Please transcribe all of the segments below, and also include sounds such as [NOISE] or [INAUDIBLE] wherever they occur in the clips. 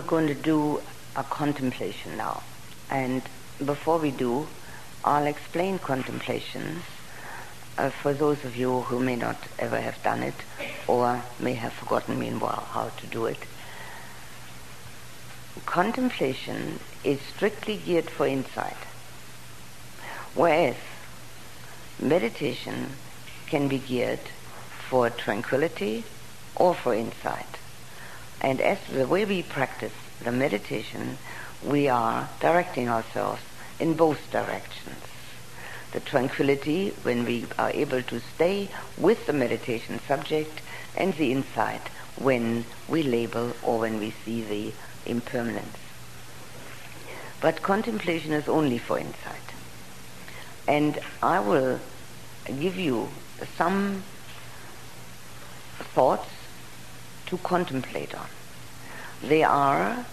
we're going to do a contemplation now. And before we do, I'll explain contemplations uh, for those of you who may not ever have done it or may have forgotten meanwhile how to do it. Contemplation is strictly geared for insight, whereas meditation can be geared for tranquility or for insight. And as the way we practice the meditation, we are directing ourselves in both directions. The tranquility when we are able to stay with the meditation subject and the insight when we label or when we see the impermanence. But contemplation is only for insight. And I will give you some thoughts to contemplate on. They are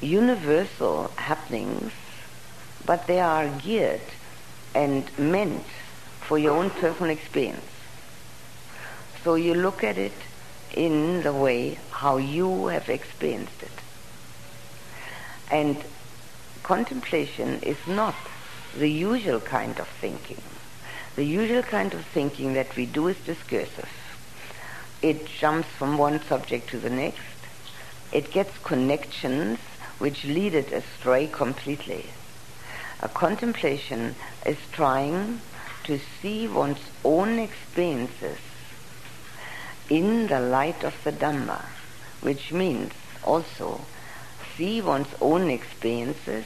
universal happenings, but they are geared and meant for your own personal experience. So you look at it in the way how you have experienced it. And contemplation is not the usual kind of thinking. The usual kind of thinking that we do is discursive. It jumps from one subject to the next. It gets connections which lead it astray completely. A contemplation is trying to see one's own experiences in the light of the Dhamma, which means also see one's own experiences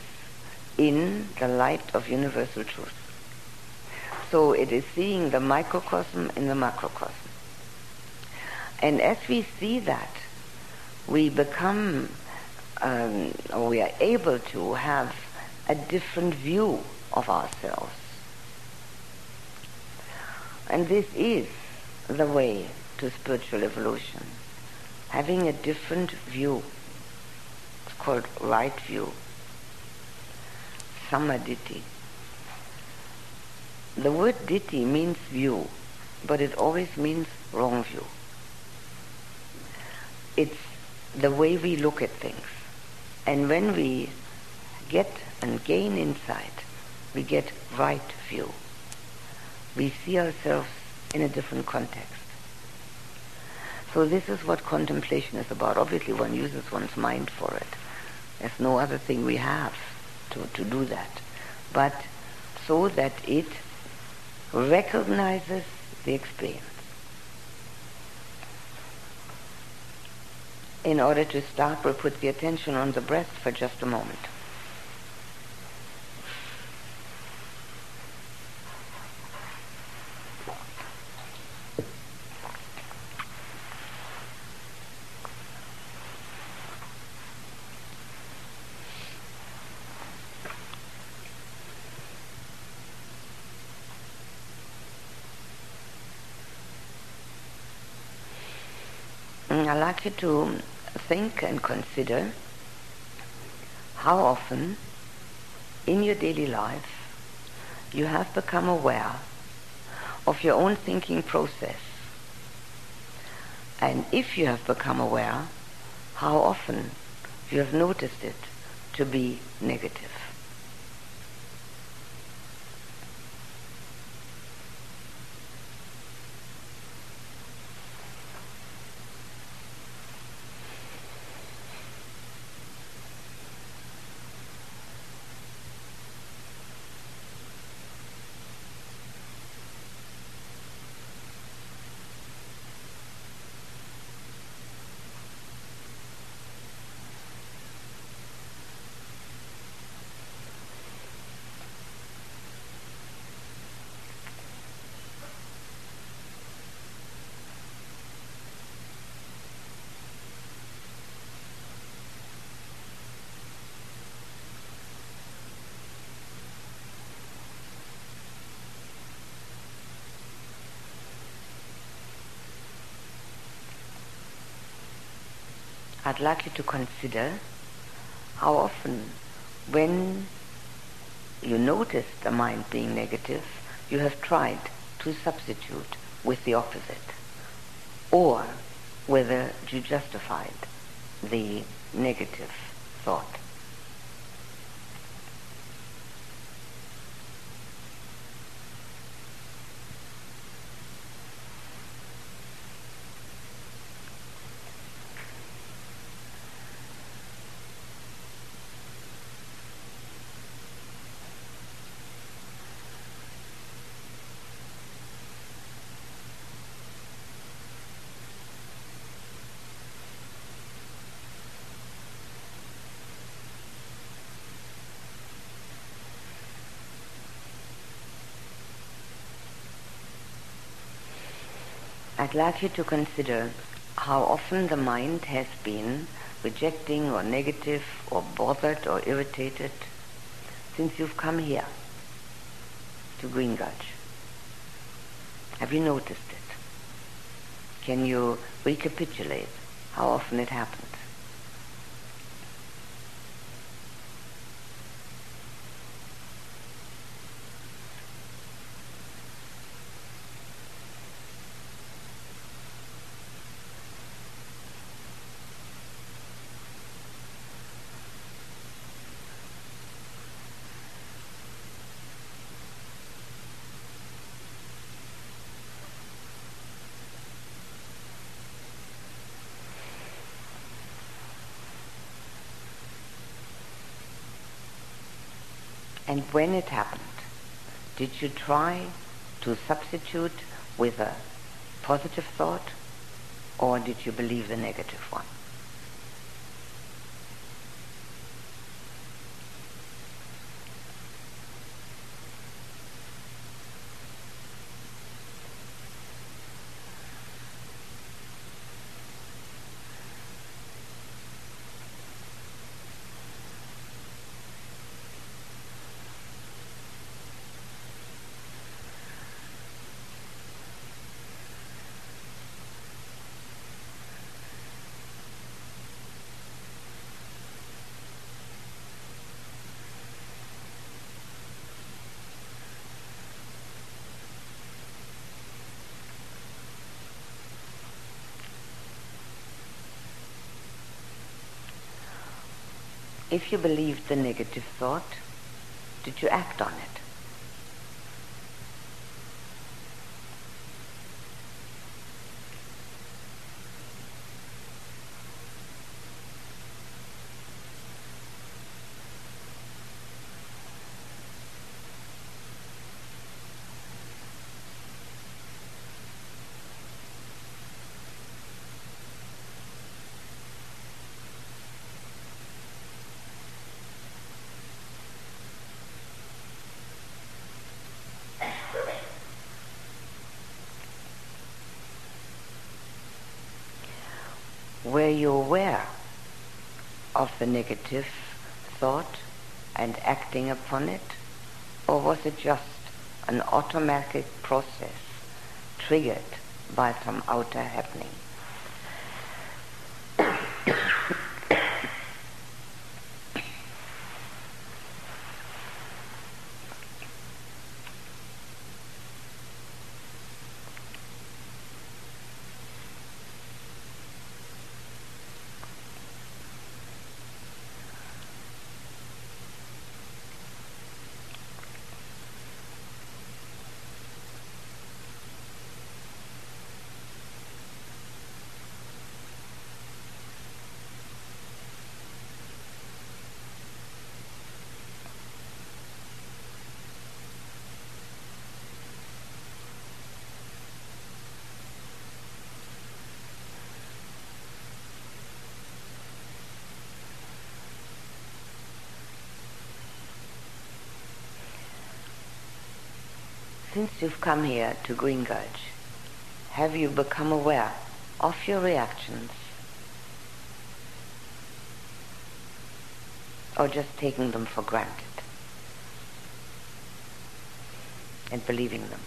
in the light of universal truth. So it is seeing the microcosm in the macrocosm. And as we see that, we become, um, or we are able to have a different view of ourselves. And this is the way to spiritual evolution. Having a different view. It's called right view. Sammaditthi. The word ditthi means view, but it always means wrong view. It's the way we look at things. And when we get and gain insight, we get right view. We see ourselves in a different context. So this is what contemplation is about. Obviously one uses one's mind for it. There's no other thing we have to, to do that. But so that it recognizes the experience. In order to start, we'll put the attention on the breath for just a moment. Mm, I'd like you to think and consider how often in your daily life you have become aware of your own thinking process. And if you have become aware, how often you have noticed it to be negative. I'd like you to consider how often when you notice the mind being negative, you have tried to substitute with the opposite, or whether you justified the negative thought. I'd like you to consider how often the mind has been rejecting or negative or bothered or irritated since you've come here to Green Gulch. Have you noticed it? Can you recapitulate how often it happened? And when it happened, did you try to substitute with a positive thought or did you believe the negative one? If you believed the negative thought, did you act on it? Were you aware of the negative thought and acting upon it? Or was it just an automatic process triggered by some outer happening? Since you've come here to Green Gulch, have you become aware of your reactions? Or just taking them for granted and believing them?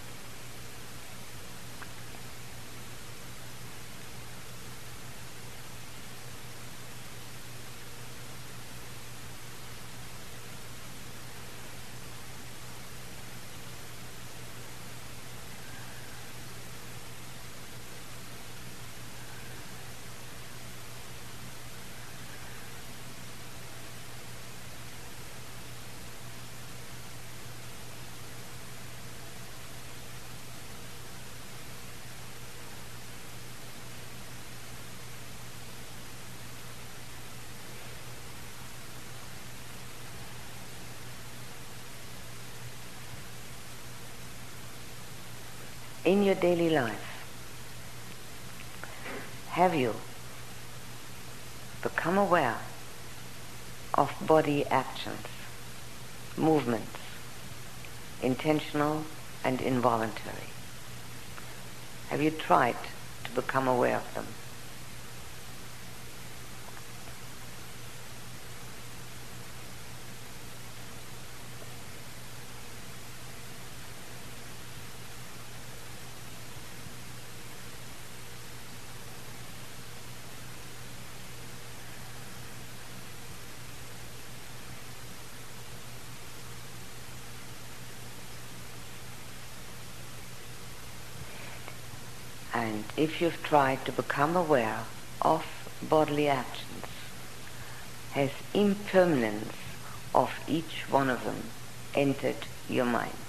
Your daily life, have you become aware of body actions, movements, intentional and involuntary? Have you tried to become aware of them? And if you've tried to become aware of bodily actions, has impermanence of each one of them entered your mind?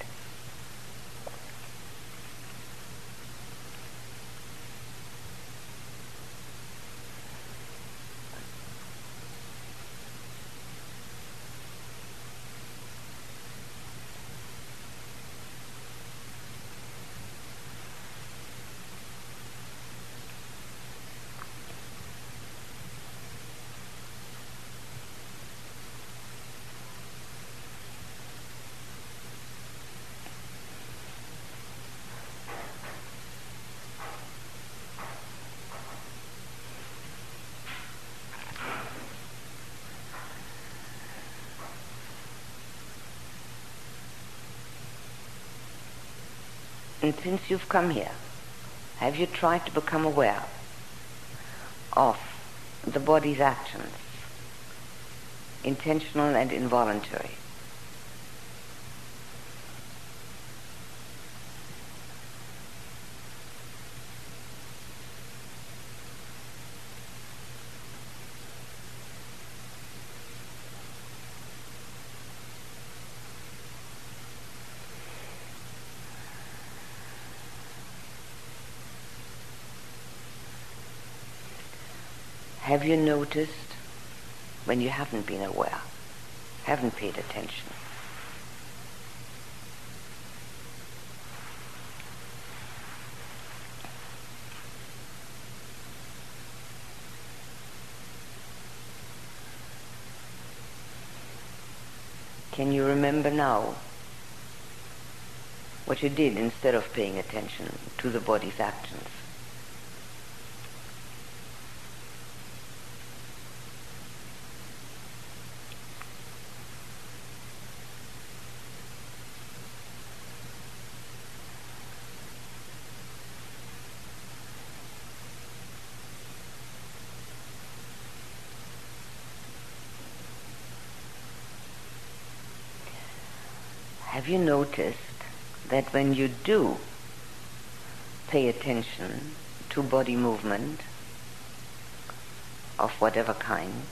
And since you've come here, have you tried to become aware of the body's actions, intentional and involuntary? Have you noticed when you haven't been aware, haven't paid attention? Can you remember now what you did instead of paying attention to the body's actions? Have you noticed that when you do pay attention to body movement of whatever kind,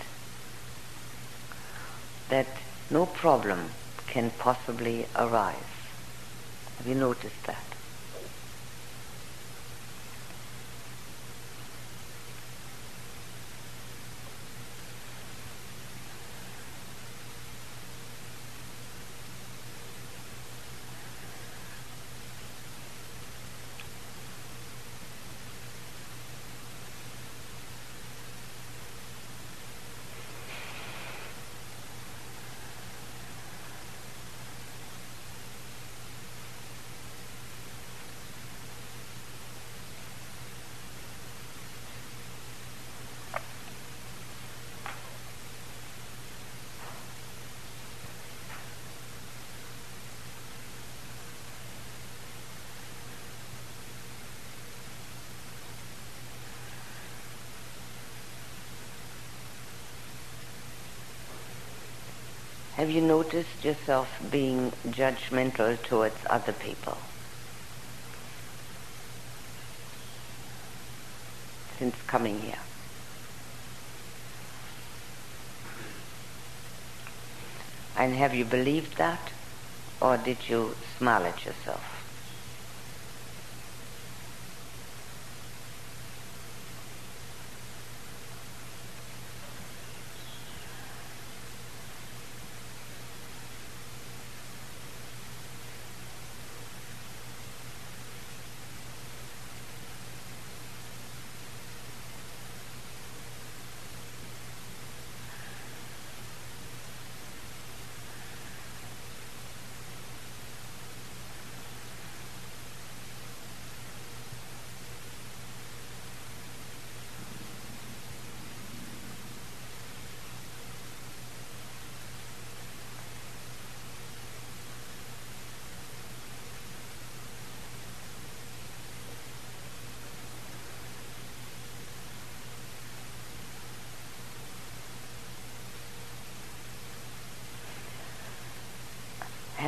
that no problem can possibly arise? Have you noticed that? Have you noticed yourself being judgmental towards other people? Since coming here. And have you believed that? Or did you smile at yourself?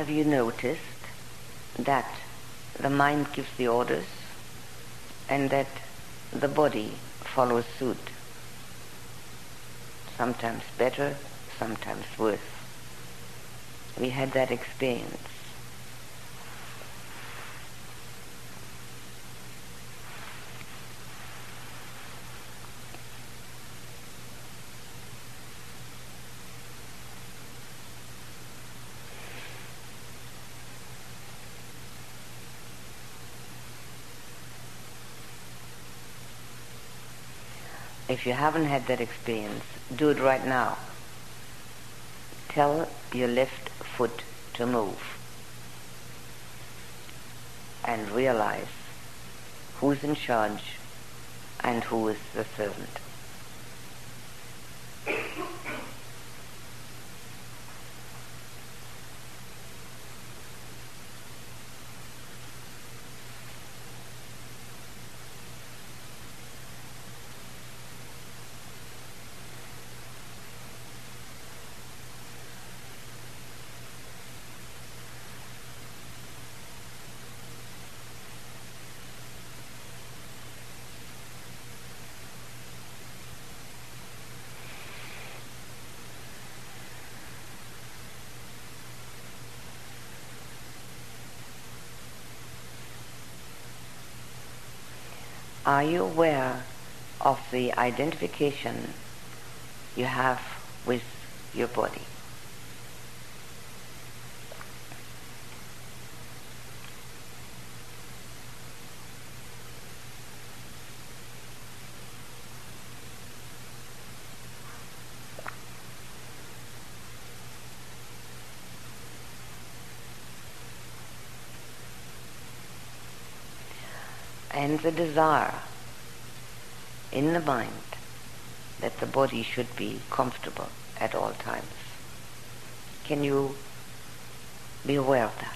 Have you noticed that the mind gives the orders and that the body follows suit? Sometimes better, sometimes worse. We had that experience. If you haven't had that experience, do it right now. Tell your left foot to move and realize who's in charge and who is the servant. Are you aware of the identification you have with your body? The desire in the mind that the body should be comfortable at all times. Can you be aware of that?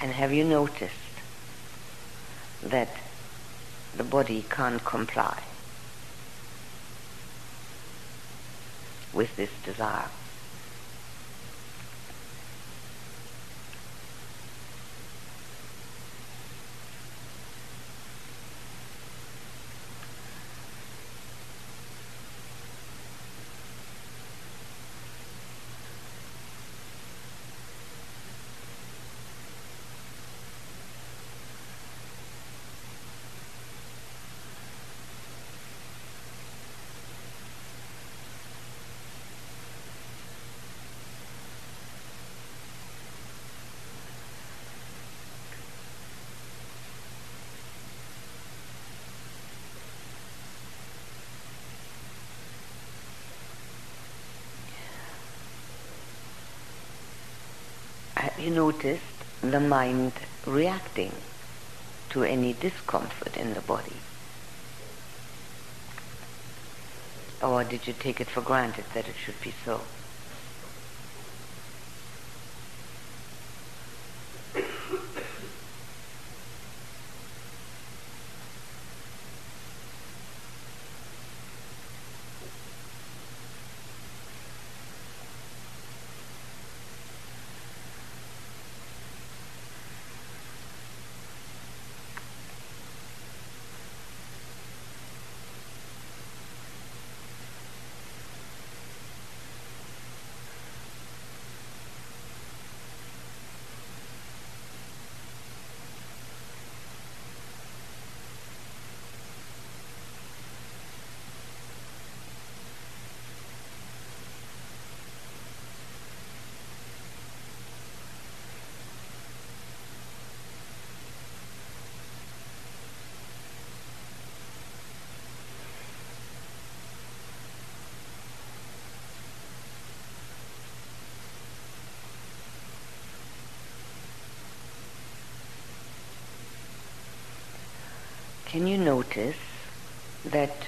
And have you noticed that the body can't comply with this desire. You noticed the mind reacting to any discomfort in the body? Or did you take it for granted that it should be so? notice that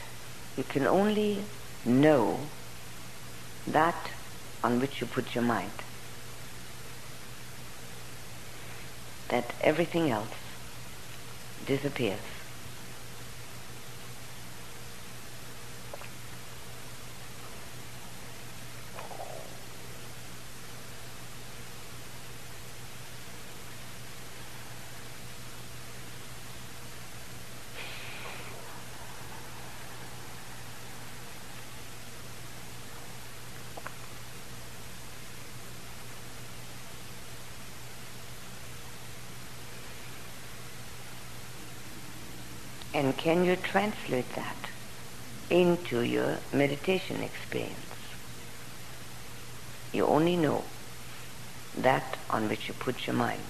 you can only know that on which you put your mind. That everything else disappears. Can you translate that into your meditation experience? You only know that on which you put your mind.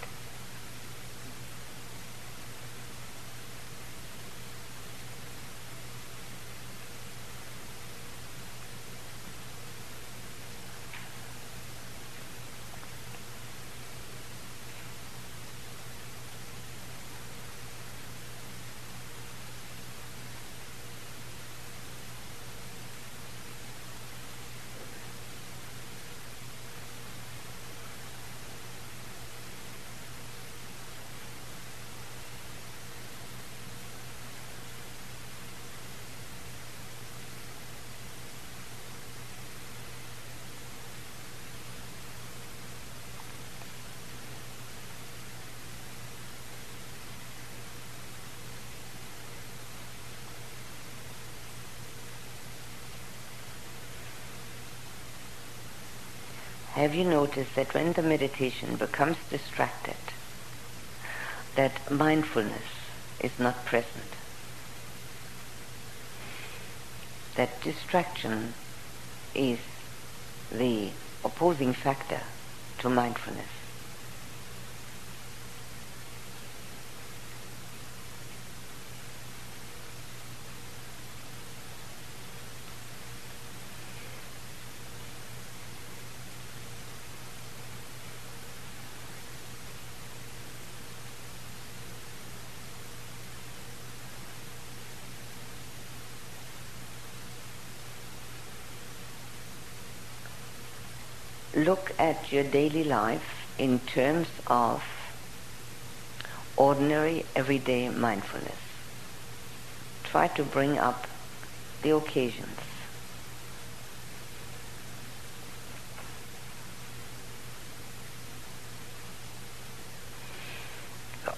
Have you noticed that when the meditation becomes distracted, that mindfulness is not present? That distraction is the opposing factor to mindfulness. Your daily life in terms of ordinary, everyday mindfulness. Try to bring up the occasions.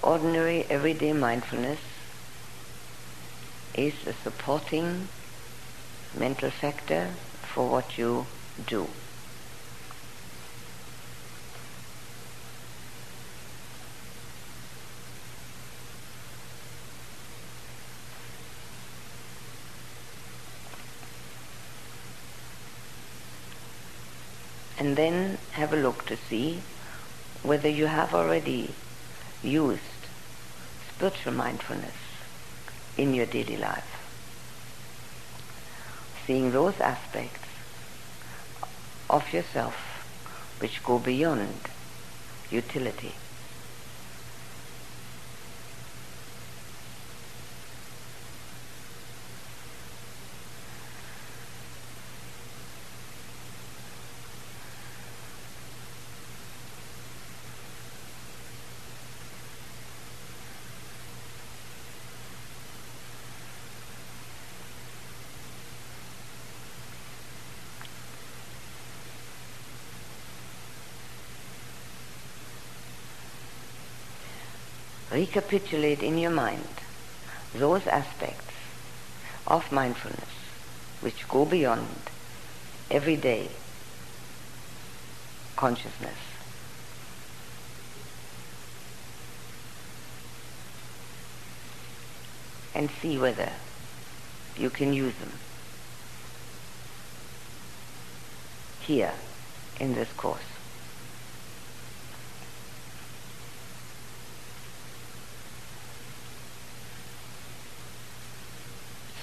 ordinary, everyday mindfulness is a supporting mental factor for what you do. and then have a look to see whether you have already used spiritual mindfulness in your daily life. Seeing those aspects of yourself which go beyond utility. Recapitulate in your mind those aspects of mindfulness which go beyond everyday consciousness. And see whether you can use them here in this course.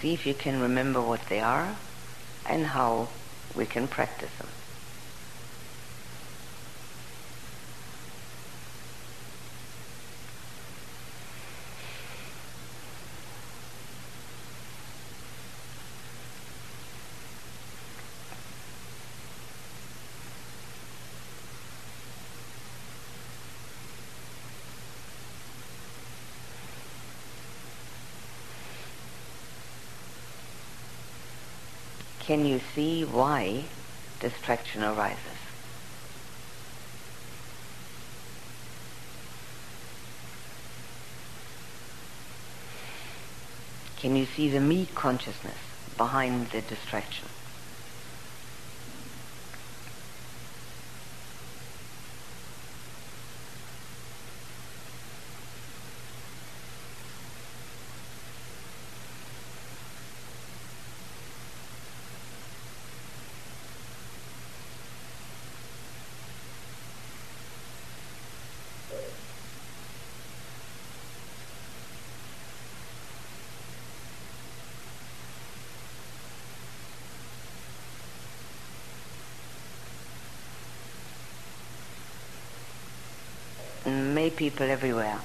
See if you can remember what they are and how we can practice them. Distraction arises? Can you see the me consciousness behind the distraction? may people everywhere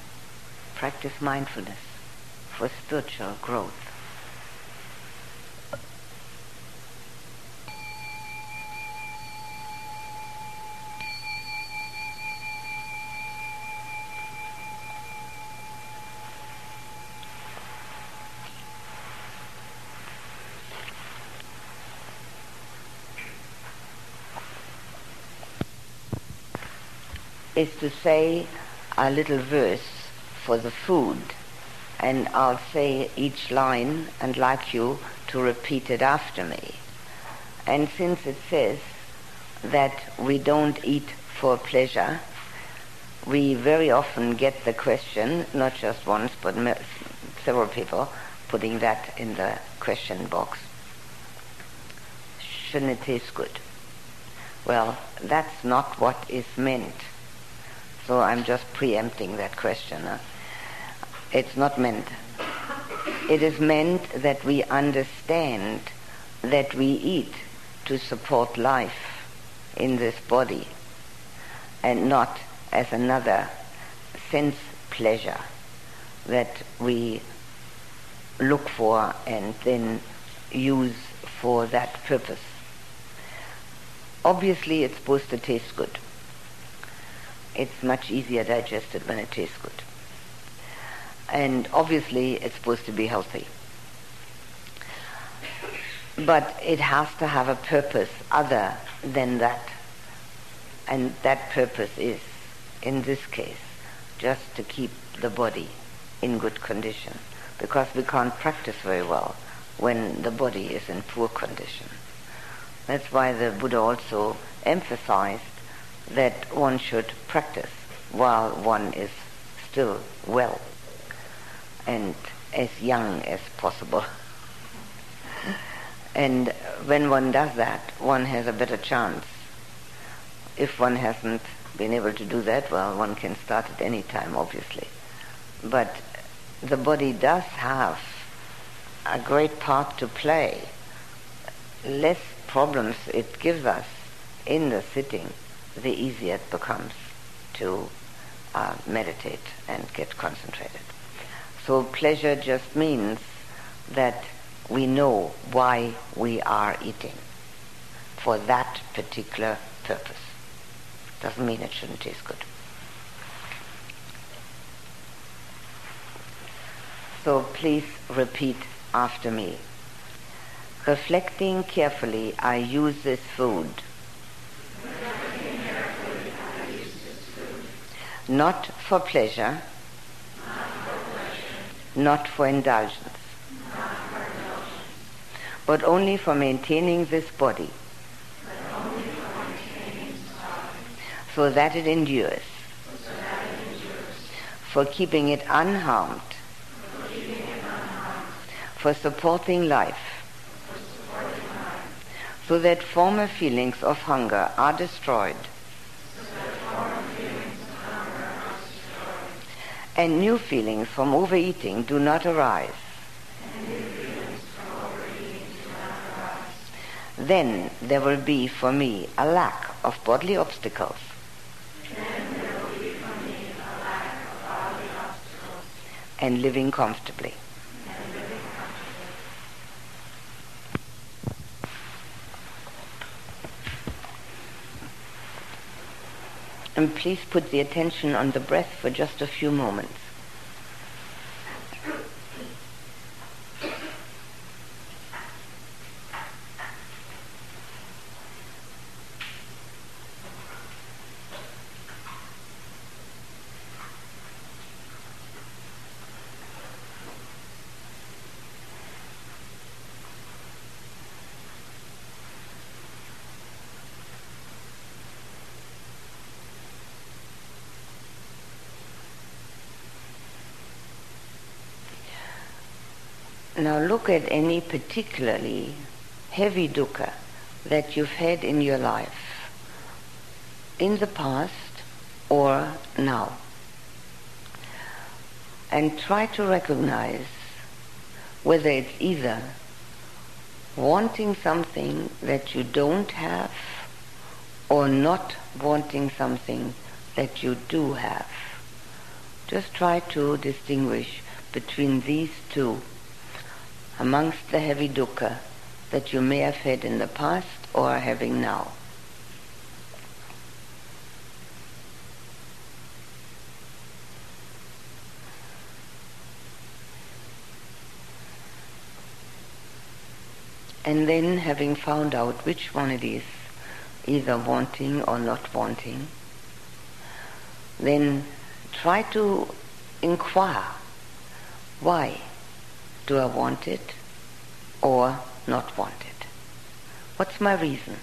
practice mindfulness for spiritual growth. is to say a little verse for the food and I'll say each line and like you to repeat it after me. And since it says that we don't eat for pleasure, we very often get the question, not just once, but several people putting that in the question box. Shouldn't it taste good? Well, that's not what is meant so I'm just preempting that question. It's not meant. It is meant that we understand that we eat to support life in this body and not as another sense pleasure that we look for and then use for that purpose. Obviously, it's supposed to taste good it's much easier digested when it tastes good. And obviously, it's supposed to be healthy. But it has to have a purpose other than that. And that purpose is, in this case, just to keep the body in good condition. Because we can't practice very well when the body is in poor condition. That's why the Buddha also emphasized that one should practice while one is still well and as young as possible. [LAUGHS] and when one does that, one has a better chance. If one hasn't been able to do that, well, one can start at any time, obviously. But the body does have a great part to play. Less problems it gives us in the sitting the easier it becomes to uh, meditate and get concentrated. So pleasure just means that we know why we are eating for that particular purpose. Doesn't mean it shouldn't taste good. So please repeat after me. Reflecting carefully, I use this food not for pleasure, not for, indulgence, but only for maintaining this body, so that it endures, for keeping it unharmed, for supporting life, so that former feelings of hunger are destroyed and new feelings from overeating do not arise. Then there will be for me a lack of bodily obstacles. And living comfortably. And please put the attention on the breath for just a few moments. Now look at any particularly heavy dukkha that you've had in your life, in the past or now. And try to recognize whether it's either wanting something that you don't have or not wanting something that you do have. Just try to distinguish between these two amongst the heavy dukkha that you may have had in the past or are having now. And then having found out which one it is, either wanting or not wanting, then try to inquire why do I want it or not want it? What's my reason?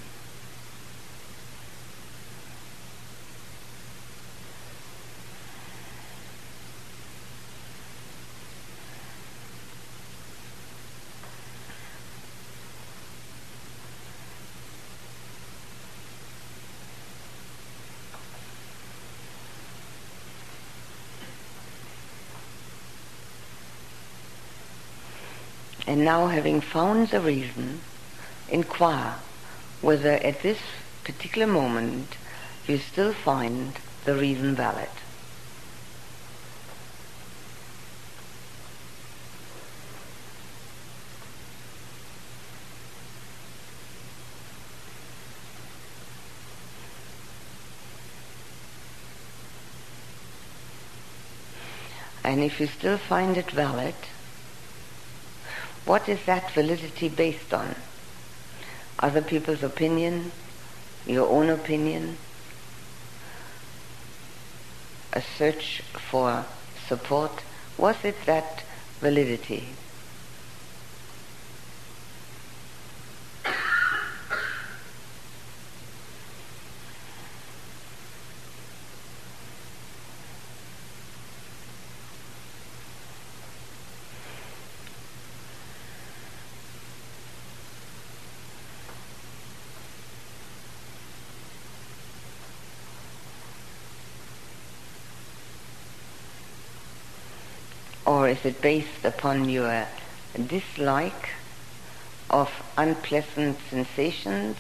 And now having found the reason, inquire whether at this particular moment you still find the reason valid. And if you still find it valid, what is that validity based on? Other people's opinion? Your own opinion? A search for support? Was it that validity? Or is it based upon your dislike of unpleasant sensations?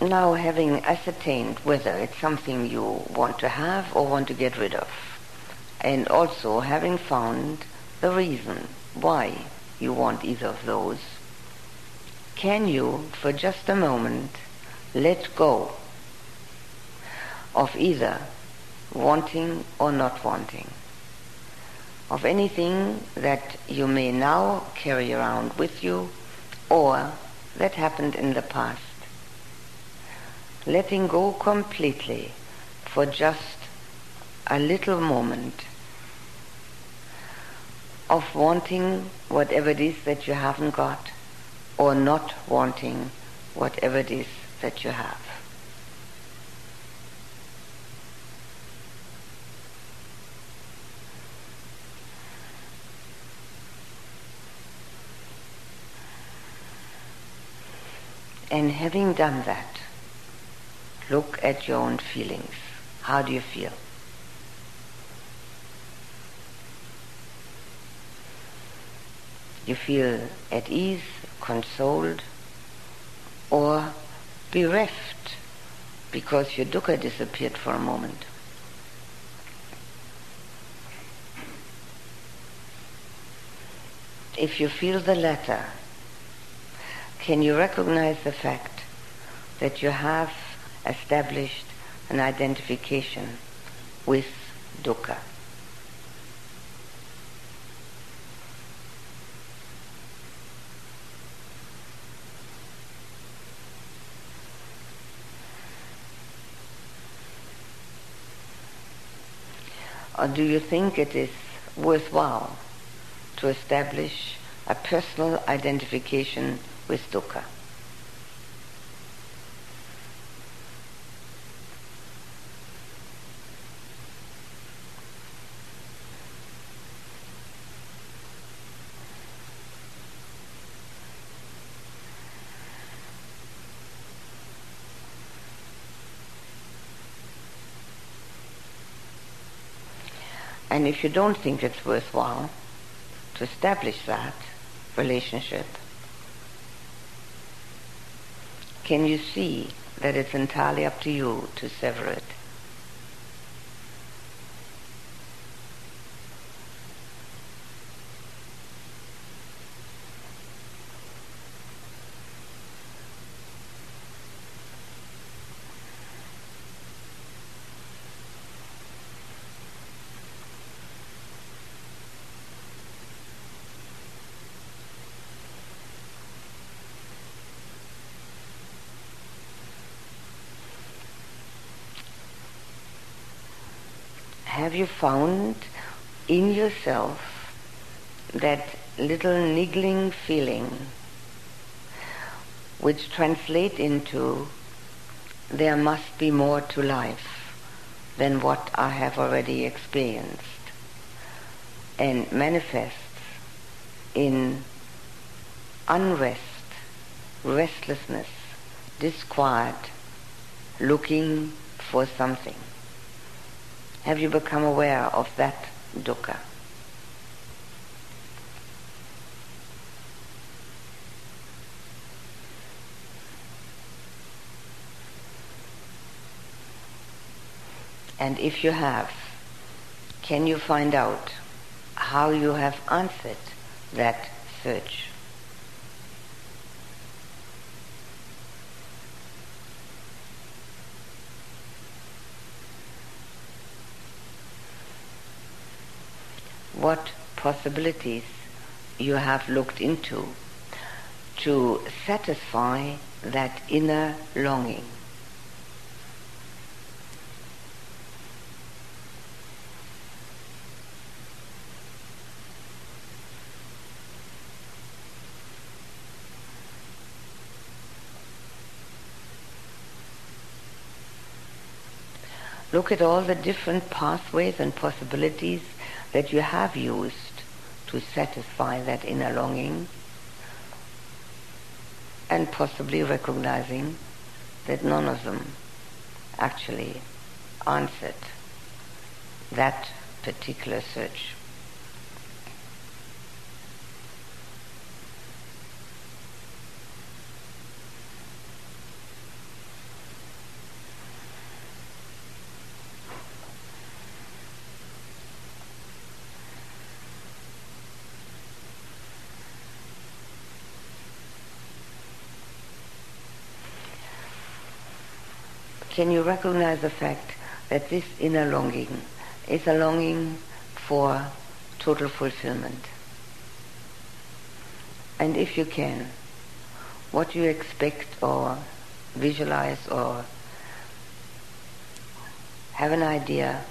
Now having ascertained whether it's something you want to have or want to get rid of, and also having found the reason why you want either of those, can you, for just a moment, let go of either wanting or not wanting, of anything that you may now carry around with you or that happened in the past. Letting go completely for just a little moment of wanting whatever it is that you haven't got or not wanting whatever it is that you have. And having done that, look at your own feelings. How do you feel? You feel at ease, consoled, or bereft because your dukkha disappeared for a moment. If you feel the latter, can you recognize the fact that you have established an identification with dukkha? Or do you think it is worthwhile to establish a personal identification with dukkha. And if you don't think it's worthwhile to establish that relationship, can you see that it's entirely up to you to sever it? Have you found in yourself that little niggling feeling which translate into there must be more to life than what I have already experienced and manifests in unrest, restlessness, disquiet, looking for something. Have you become aware of that dukkha? And if you have, can you find out how you have answered that search? What possibilities you have looked into to satisfy that inner longing. Look at all the different pathways and possibilities that you have used to satisfy that inner longing and possibly recognizing that none of them actually answered that particular search. Can you recognize the fact that this inner longing is a longing for total fulfillment? And if you can, what you expect or visualize or have an idea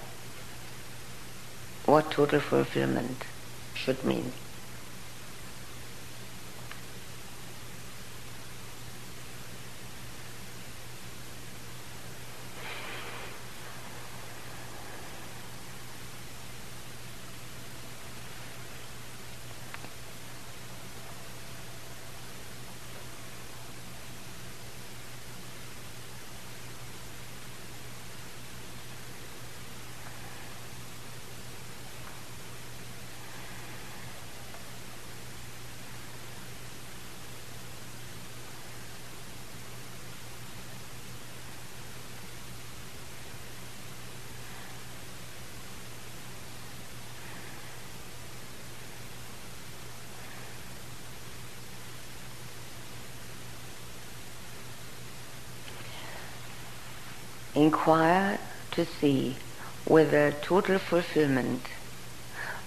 what total fulfillment should mean. Inquire to see whether total fulfillment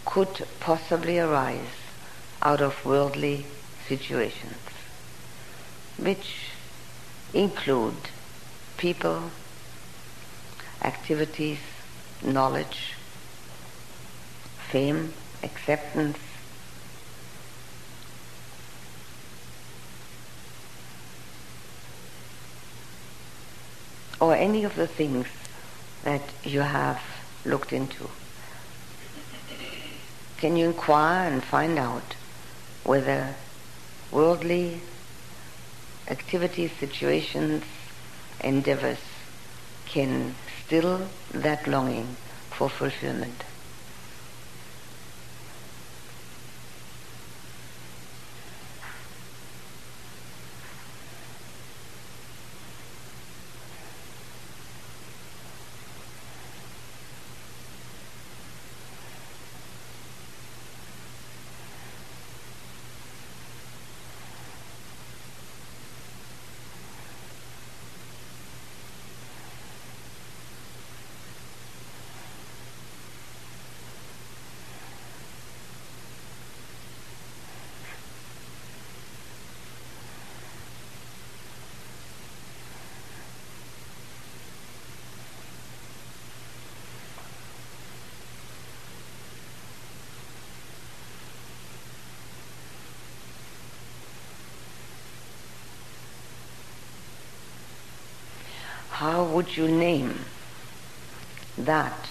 could possibly arise out of worldly situations, which include people, activities, knowledge, fame, acceptance, any of the things that you have looked into? Can you inquire and find out whether worldly activities, situations, endeavors can still that longing for fulfillment? how you name that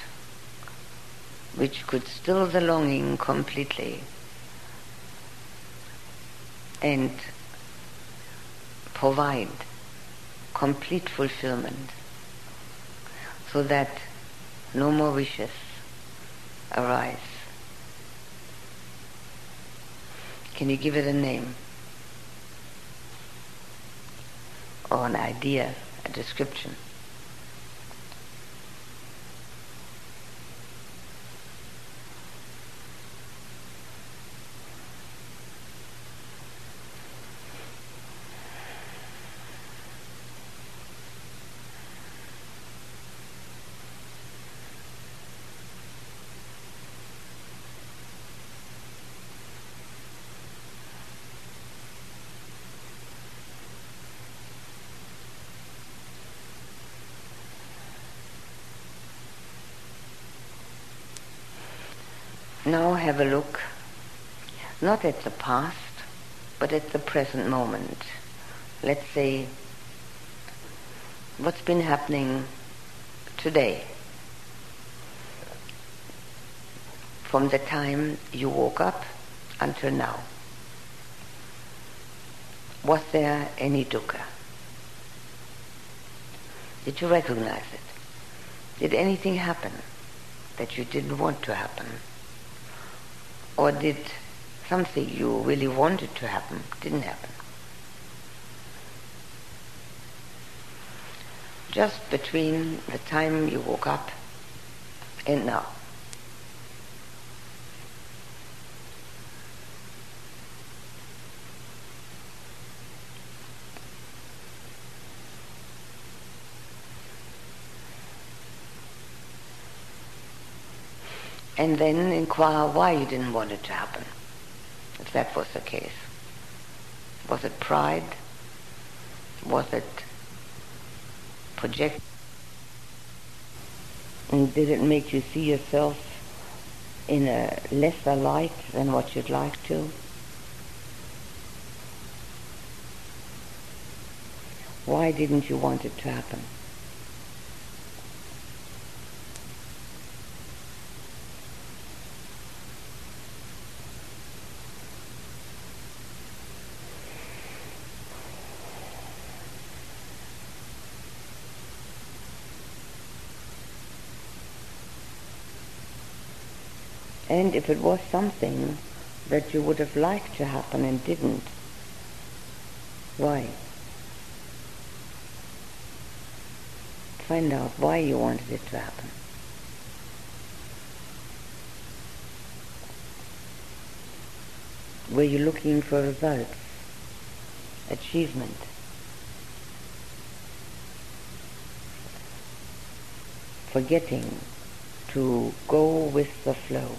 which could still the longing completely and provide complete fulfillment so that no more wishes arise. Can you give it a name or an idea? a description. Now have a look, not at the past, but at the present moment. Let's say what's been happening today. From the time you woke up until now. Was there any dukkha? Did you recognize it? Did anything happen that you didn't want to happen? Or did something you really wanted to happen didn't happen? Just between the time you woke up and now. And then inquire why you didn't want it to happen, if that was the case. Was it pride? Was it project? And did it make you see yourself in a lesser light than what you'd like to? Why didn't you want it to happen? And if it was something that you would have liked to happen and didn't, why? Find out why you wanted it to happen. Were you looking for results, achievement? Forgetting to go with the flow.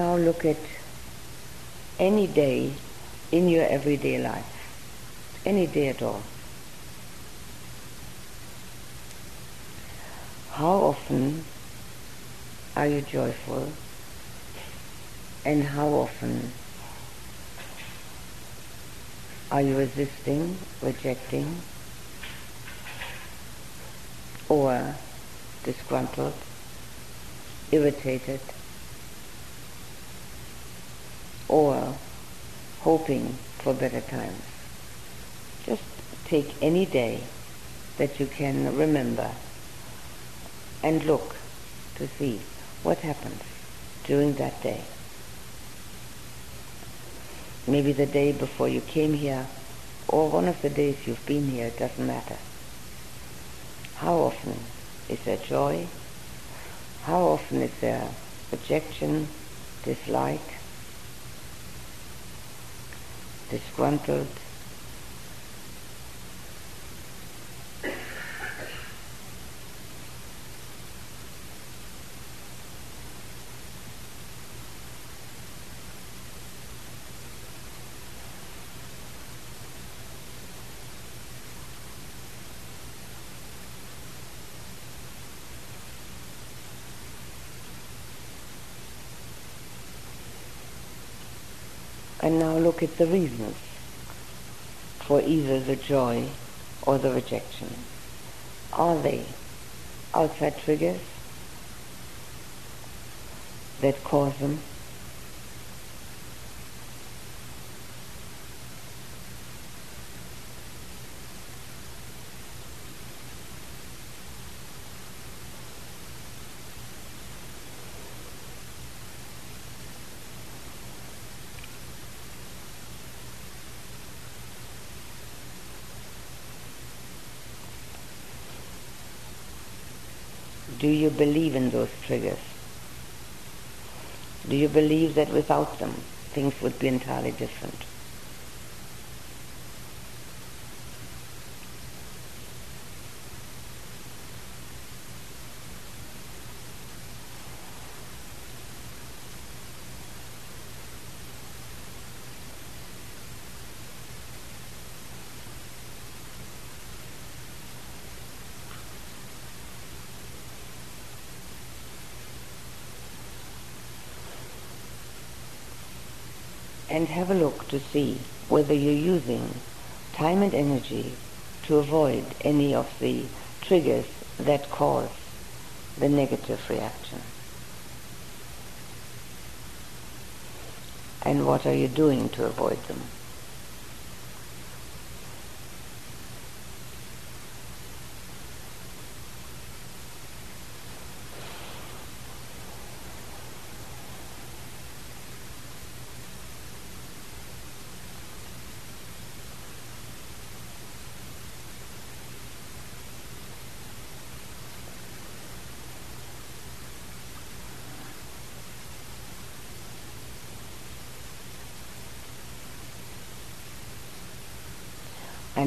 Now look at any day in your everyday life, any day at all. How often are you joyful and how often are you resisting, rejecting, or disgruntled, irritated, or hoping for better times. Just take any day that you can remember and look to see what happens during that day. Maybe the day before you came here or one of the days you've been here, it doesn't matter. How often is there joy? How often is there rejection, dislike, disgruntled, And now at the reasons for either the joy or the rejection. Are they outside triggers that cause them? Do you believe in those triggers? Do you believe that without them things would be entirely different? and have a look to see whether you're using time and energy to avoid any of the triggers that cause the negative reaction. And what are you doing to avoid them?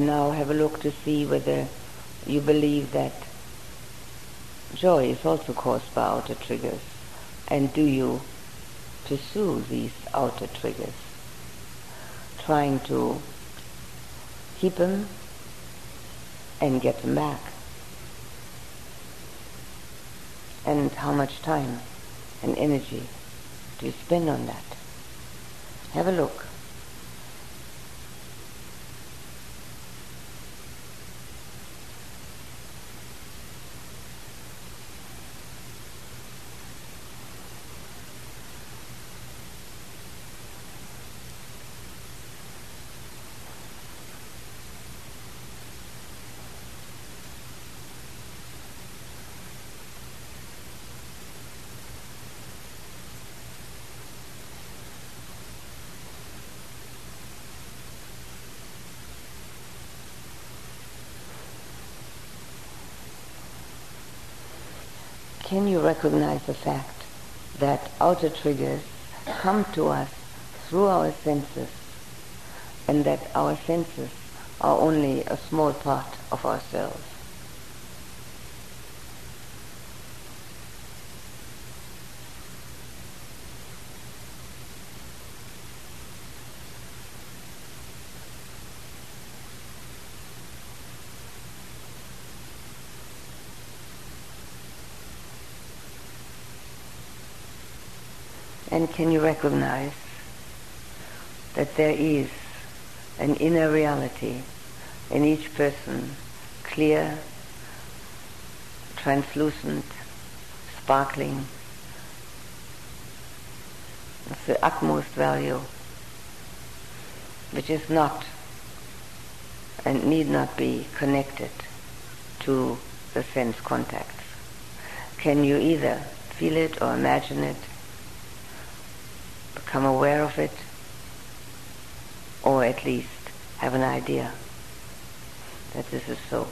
Now have a look to see whether you believe that joy is also caused by outer triggers. And do you pursue these outer triggers, trying to keep them and get them back? And how much time and energy do you spend on that? Have a look. can you recognize the fact that outer triggers come to us through our senses and that our senses are only a small part of ourselves? And can you recognize that there is an inner reality in each person, clear, translucent, sparkling. It's the utmost value, which is not and need not be connected to the sense contacts. Can you either feel it or imagine it, become aware of it, or at least have an idea that this is so?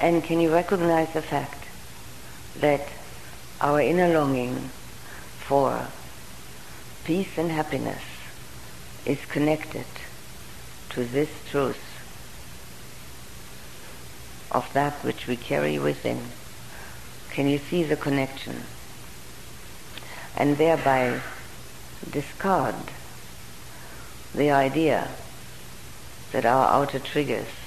And can you recognize the fact that our inner longing for peace and happiness is connected to this truth of that which we carry within? Can you see the connection? And thereby discard the idea that our outer triggers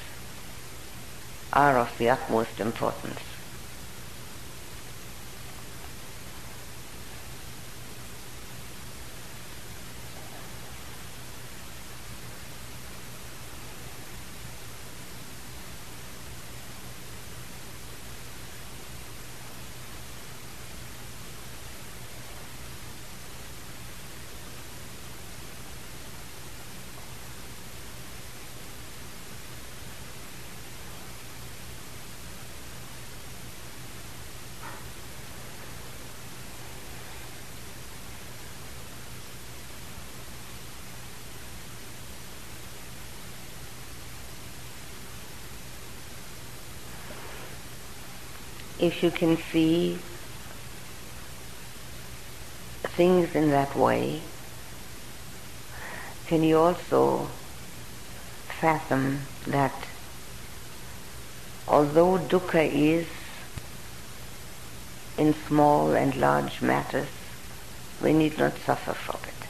are of the utmost importance. If you can see things in that way, can you also fathom that although dukkha is in small and large matters, we need not suffer from it.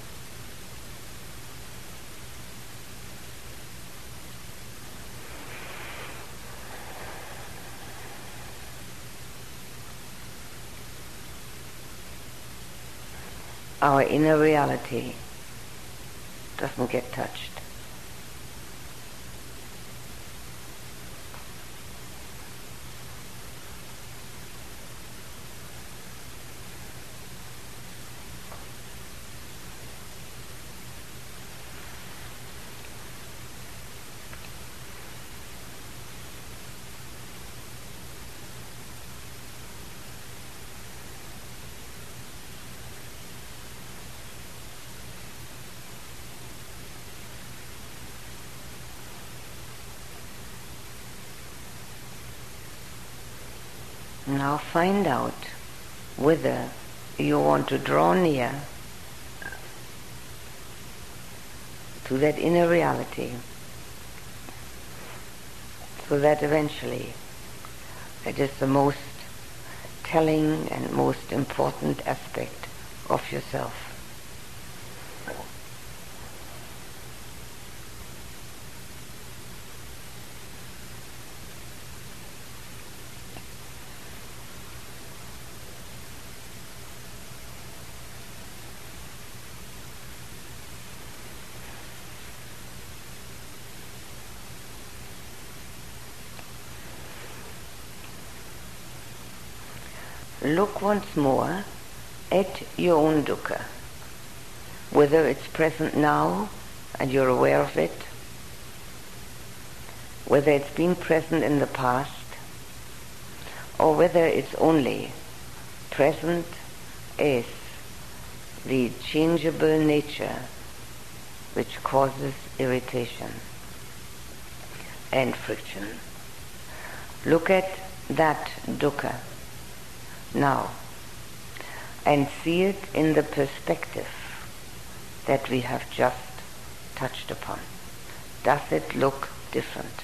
Our inner reality doesn't get touched. Now find out whether you want to draw near to that inner reality so that eventually it is the most telling and most important aspect of yourself. look once more at your own dukkha, whether it's present now and you're aware of it, whether it's been present in the past, or whether it's only present as the changeable nature which causes irritation and friction. Look at that dukkha now and see it in the perspective that we have just touched upon. Does it look different?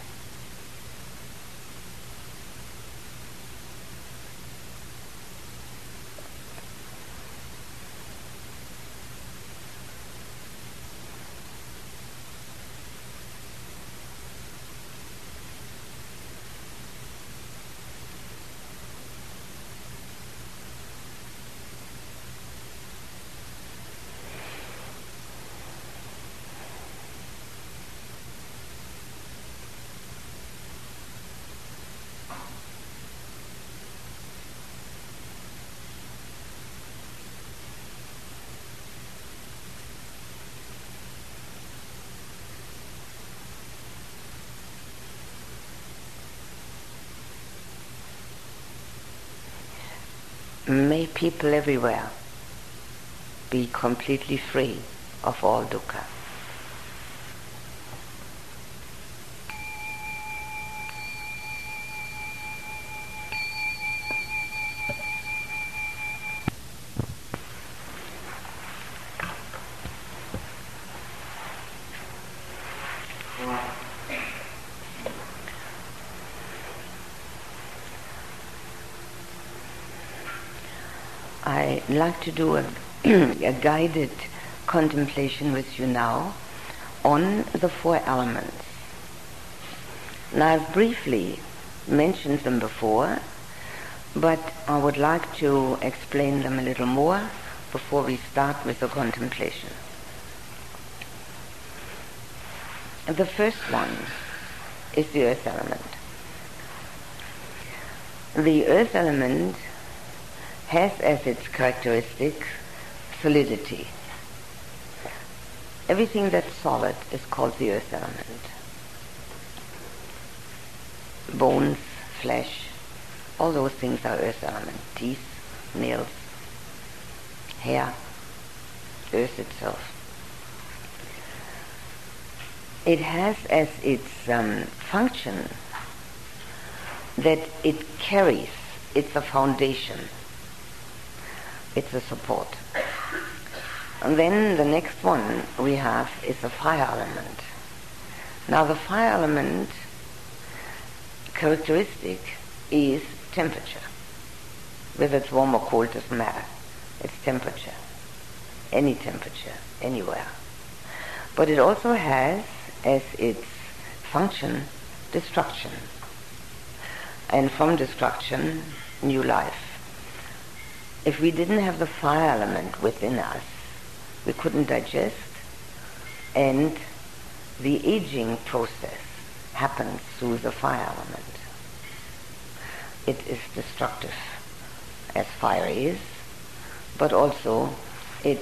may people everywhere be completely free of all dukkha. I'd to do a, [CLEARS THROAT] a guided contemplation with you now on the four elements. Now, I've briefly mentioned them before, but I would like to explain them a little more before we start with the contemplation. The first one is the earth element. The earth element has as its characteristic solidity. Everything that's solid is called the earth element. Bones, flesh, all those things are earth element. Teeth, nails, hair, earth itself. It has as its um, function that it carries, it's a foundation it's a support. And then the next one we have is the fire element. Now the fire element characteristic is temperature. Whether it's warm or cold doesn't matter. It's temperature. Any temperature, anywhere. But it also has as its function destruction. And from destruction, new life if we didn't have the fire element within us, we couldn't digest, and the aging process happens through the fire element. It is destructive, as fire is, but also it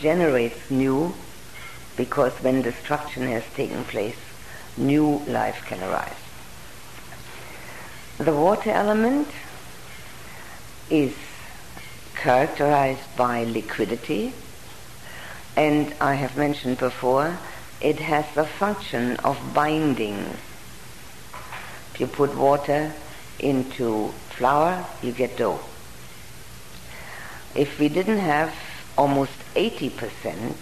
generates new, because when destruction has taken place, new life can arise. The water element is characterized by liquidity, and I have mentioned before, it has the function of binding. If you put water into flour, you get dough. If we didn't have almost 80%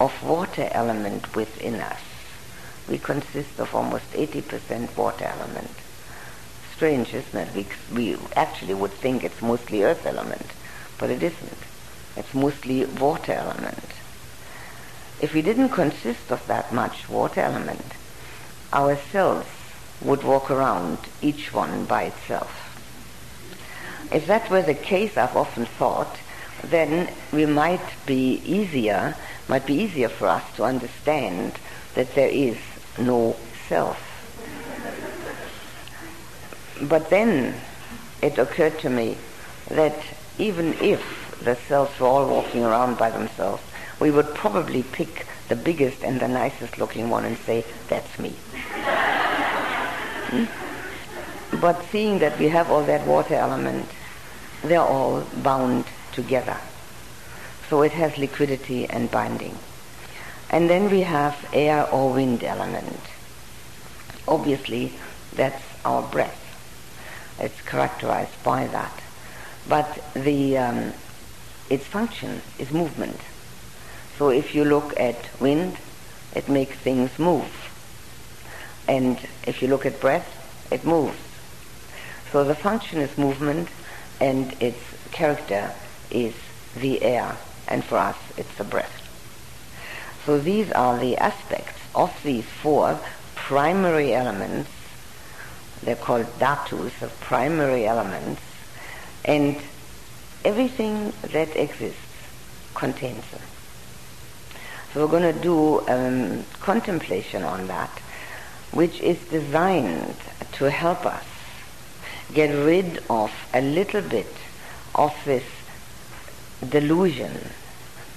of water element within us, we consist of almost 80% water element. Strange, isn't it? We, we actually would think it's mostly earth element but it isn't. It's mostly water element. If we didn't consist of that much water element, our cells would walk around, each one by itself. If that were the case, I've often thought, then we might be easier, might be easier for us to understand that there is no self. But then it occurred to me that even if the cells were all walking around by themselves, we would probably pick the biggest and the nicest looking one and say, that's me. hmm? But seeing that we have all that water element, they're all bound together. So it has liquidity and binding. And then we have air or wind element. Obviously, that's our breath. It's characterized by that. But the, um, its function is movement. So if you look at wind, it makes things move. And if you look at breath, it moves. So the function is movement and its character is the air. And for us, it's the breath. So these are the aspects of these four primary elements. They're called dhatus, the primary elements. And everything that exists contains them. So we're going to do um, contemplation on that, which is designed to help us get rid of a little bit of this delusion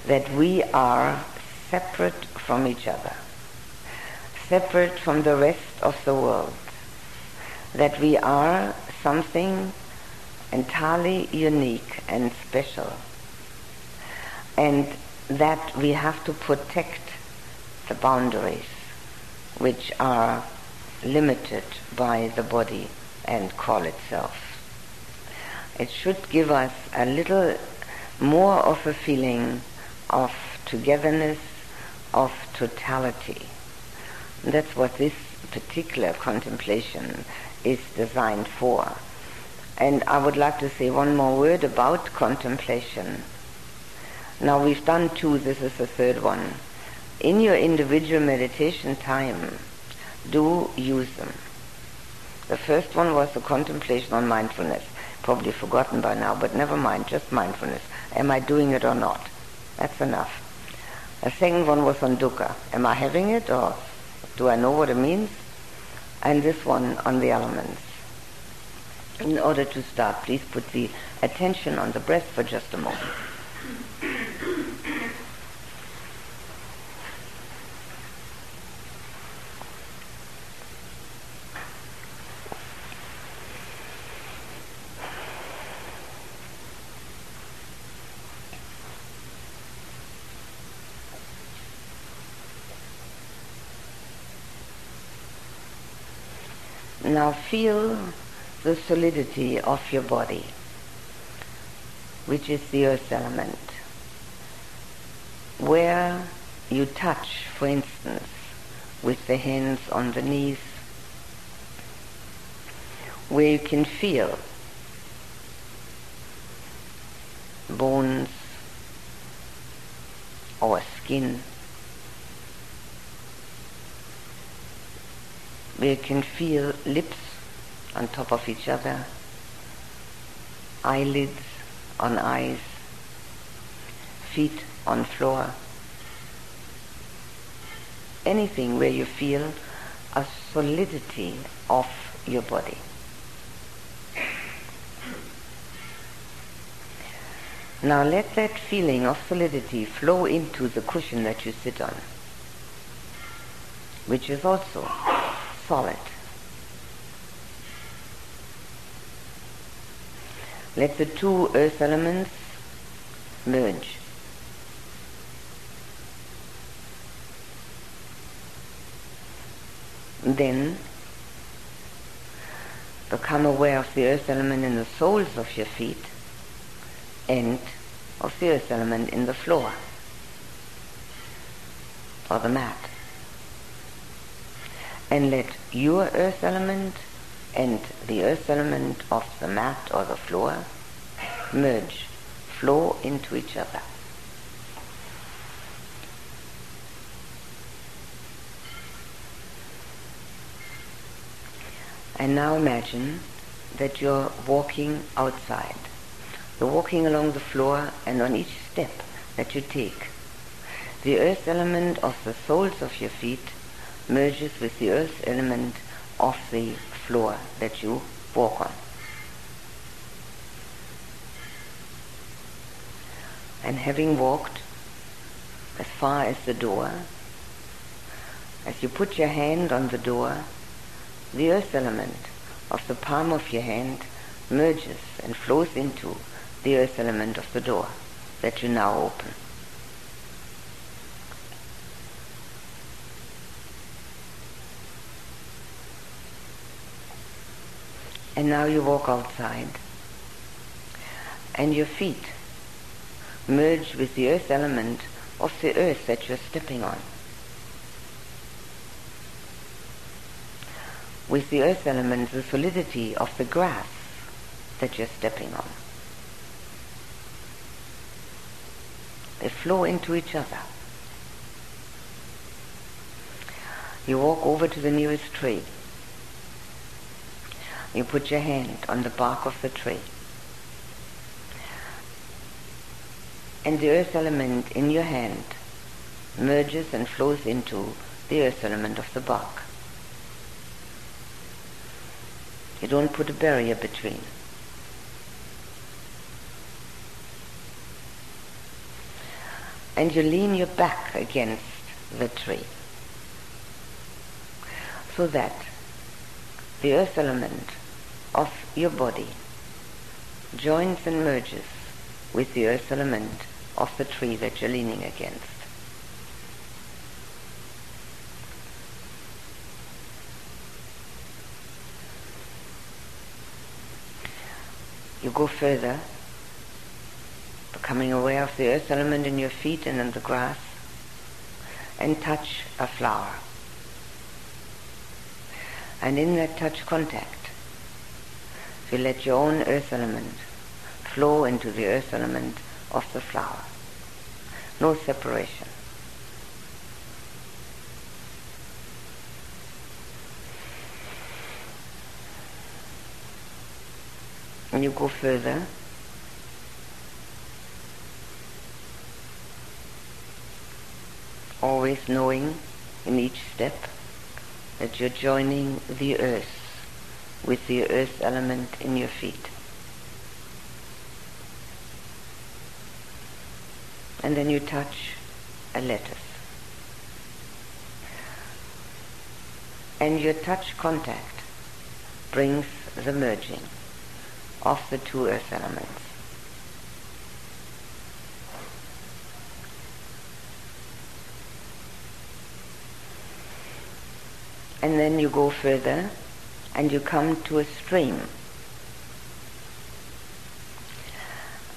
that we are separate from each other, separate from the rest of the world, that we are something entirely unique and special, and that we have to protect the boundaries which are limited by the body and call itself. It should give us a little more of a feeling of togetherness, of totality. That's what this particular contemplation is designed for. And I would like to say one more word about contemplation. Now we've done two, this is the third one. In your individual meditation time, do use them. The first one was the contemplation on mindfulness. Probably forgotten by now, but never mind, just mindfulness. Am I doing it or not? That's enough. The second one was on dukkha. Am I having it or do I know what it means? And this one on the elements. In order to start, please put the attention on the breath for just a moment. Now feel the solidity of your body, which is the earth element. Where you touch, for instance, with the hands on the knees, where you can feel bones or skin We can feel lips on top of each other, eyelids on eyes, feet on floor. Anything where you feel a solidity of your body. Now let that feeling of solidity flow into the cushion that you sit on, which is also solid. Let the two earth elements merge. Then become aware of the earth element in the soles of your feet and of the earth element in the floor or the mat and let your earth element and the earth element of the mat or the floor merge, flow into each other. And now imagine that you're walking outside. You're walking along the floor and on each step that you take, the earth element of the soles of your feet merges with the earth element of the floor that you walk on. And having walked as far as the door, as you put your hand on the door, the earth element of the palm of your hand merges and flows into the earth element of the door that you now open. And now you walk outside and your feet merge with the earth element of the earth that you're stepping on. With the earth element, the solidity of the grass that you're stepping on. They flow into each other. You walk over to the nearest tree. You put your hand on the bark of the tree. And the earth element in your hand merges and flows into the earth element of the bark. You don't put a barrier between. And you lean your back against the tree so that the earth element of your body joins and merges with the earth element of the tree that you're leaning against. You go further, becoming aware of the earth element in your feet and in the grass, and touch a flower. And in that touch contact, you let your own earth element flow into the earth element of the flower. No separation. And you go further. Always knowing in each step that you're joining the earth with the earth element in your feet. And then you touch a lettuce. And your touch contact brings the merging of the two earth elements. And then you go further and you come to a stream.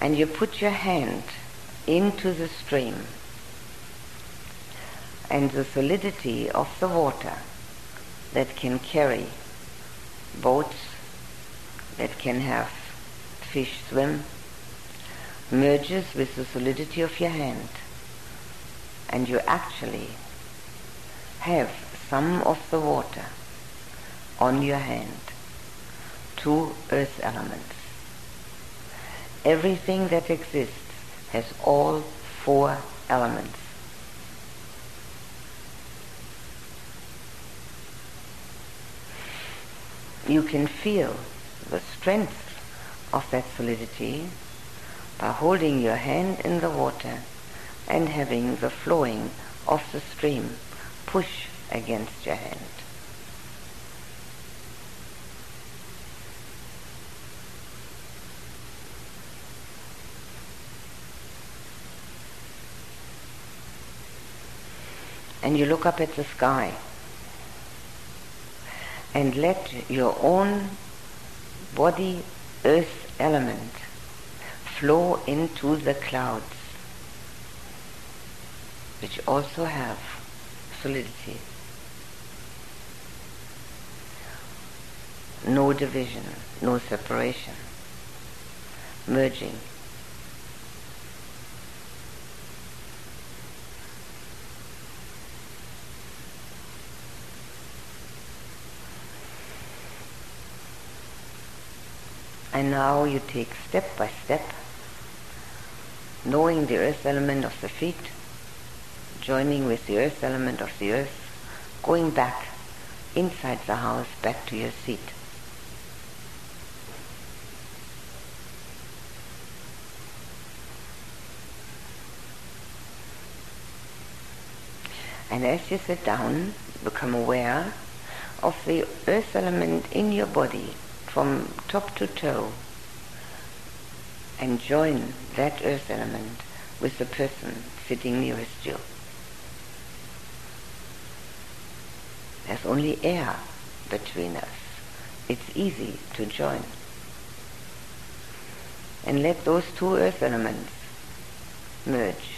And you put your hand into the stream and the solidity of the water that can carry boats, that can have fish swim, merges with the solidity of your hand and you actually have some of the water on your hand, two earth elements. Everything that exists has all four elements. You can feel the strength of that solidity by holding your hand in the water and having the flowing of the stream push against your hand. And you look up at the sky and let your own body earth element flow into the clouds, which also have solidity. No division, no separation, merging. And now you take step by step, knowing the earth element of the feet, joining with the earth element of the earth, going back inside the house, back to your seat. And as you sit down, become aware of the earth element in your body from top to toe and join that earth element with the person sitting nearest you. There's only air between us. it's easy to join. And let those two earth elements merge.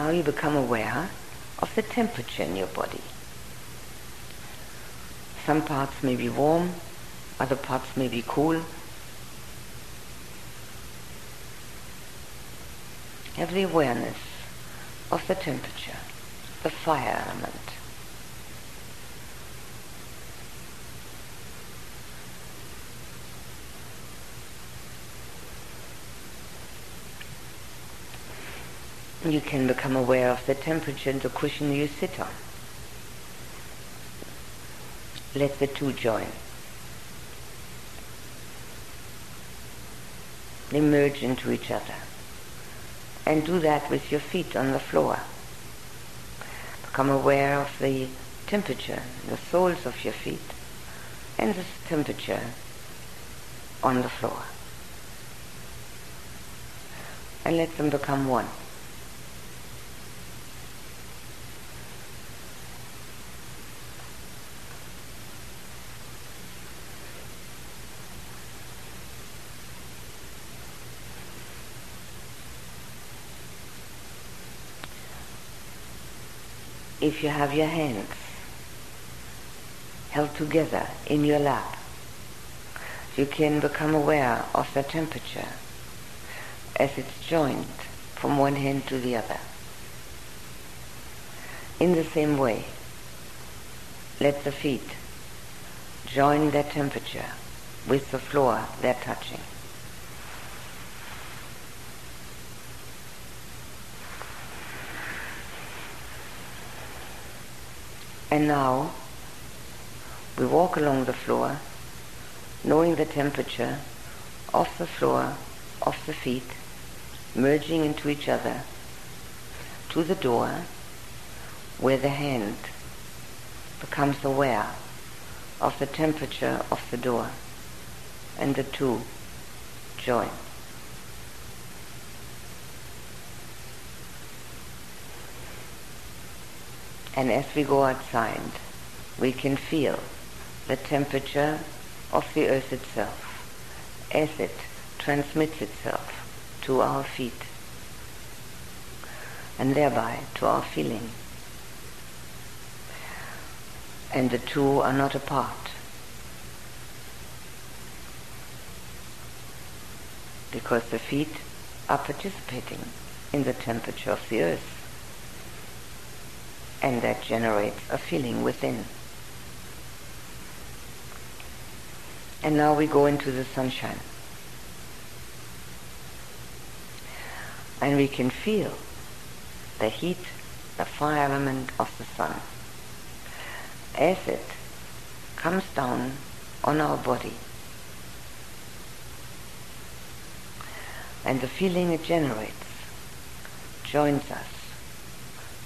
Now you become aware of the temperature in your body. Some parts may be warm, other parts may be cool. Have the awareness of the temperature, the fire element. You can become aware of the temperature in the cushion you sit on. Let the two join. They merge into each other. And do that with your feet on the floor. Become aware of the temperature, the soles of your feet, and the temperature on the floor. And let them become one. If you have your hands held together in your lap, you can become aware of the temperature as it's joined from one hand to the other. In the same way, let the feet join their temperature with the floor they're touching. And now we walk along the floor, knowing the temperature of the floor, of the feet, merging into each other, to the door, where the hand becomes aware of the temperature of the door, and the two join. And as we go outside, we can feel the temperature of the earth itself as it transmits itself to our feet and thereby to our feeling. And the two are not apart. Because the feet are participating in the temperature of the earth and that generates a feeling within. And now we go into the sunshine. And we can feel the heat, the fire element of the sun as it comes down on our body. And the feeling it generates joins us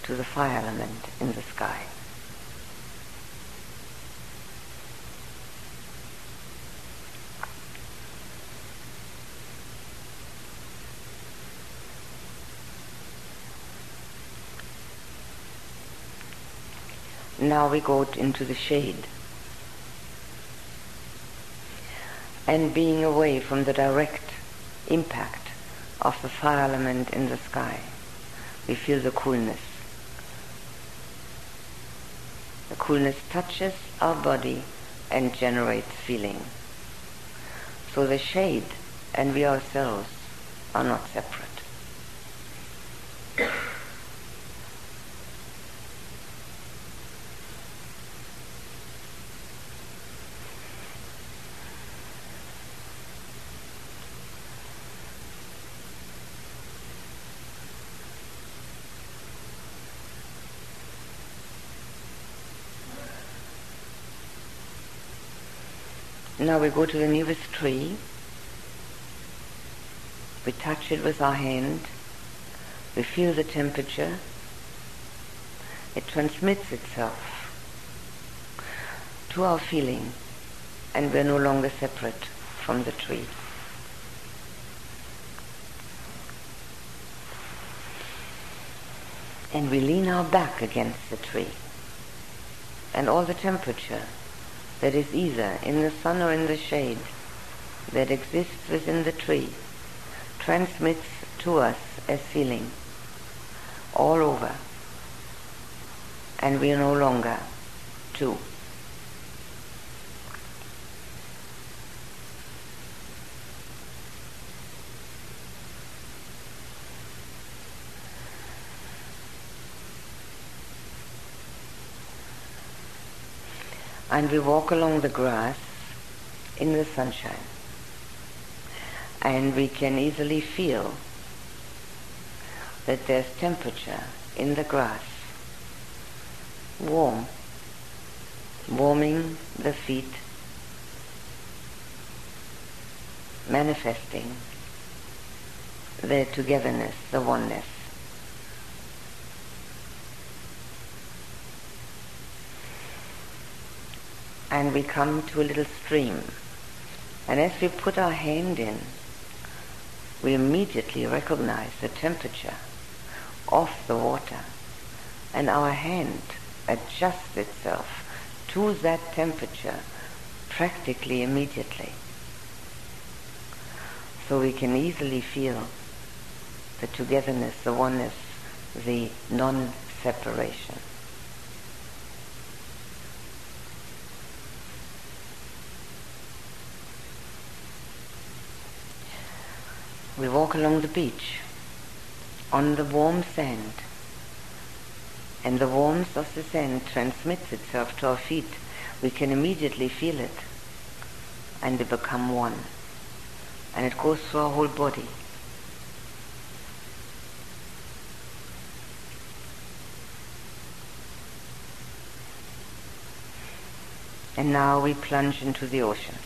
to the fire element in the sky. Now we go into the shade. And being away from the direct impact of the fire element in the sky, we feel the coolness. The coolness touches our body and generates feeling. So the shade and we ourselves are not separate. Now we go to the nearest tree. We touch it with our hand. We feel the temperature it transmits itself to our feeling and we're no longer separate from the tree. And we lean our back against the tree. And all the temperature that is either in the sun or in the shade that exists within the tree transmits to us as feeling all over. And we are no longer two. And we walk along the grass in the sunshine. And we can easily feel that there's temperature in the grass, warm, warming the feet, manifesting their togetherness, the oneness. And we come to a little stream. And as we put our hand in, we immediately recognize the temperature of the water. And our hand adjusts itself to that temperature practically immediately. So we can easily feel the togetherness, the oneness, the non-separation. We walk along the beach on the warm sand and the warmth of the sand transmits itself to our feet. We can immediately feel it and they become one and it goes through our whole body. And now we plunge into the ocean.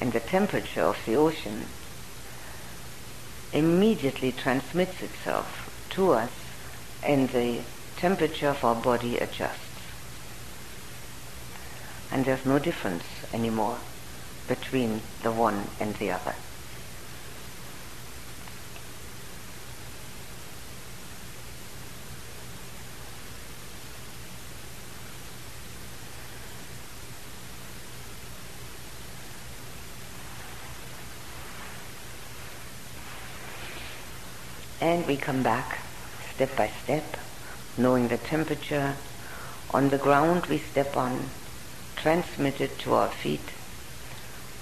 And the temperature of the ocean immediately transmits itself to us and the temperature of our body adjusts. And there's no difference anymore between the one and the other. And we come back step by step, knowing the temperature on the ground we step on, transmitted to our feet,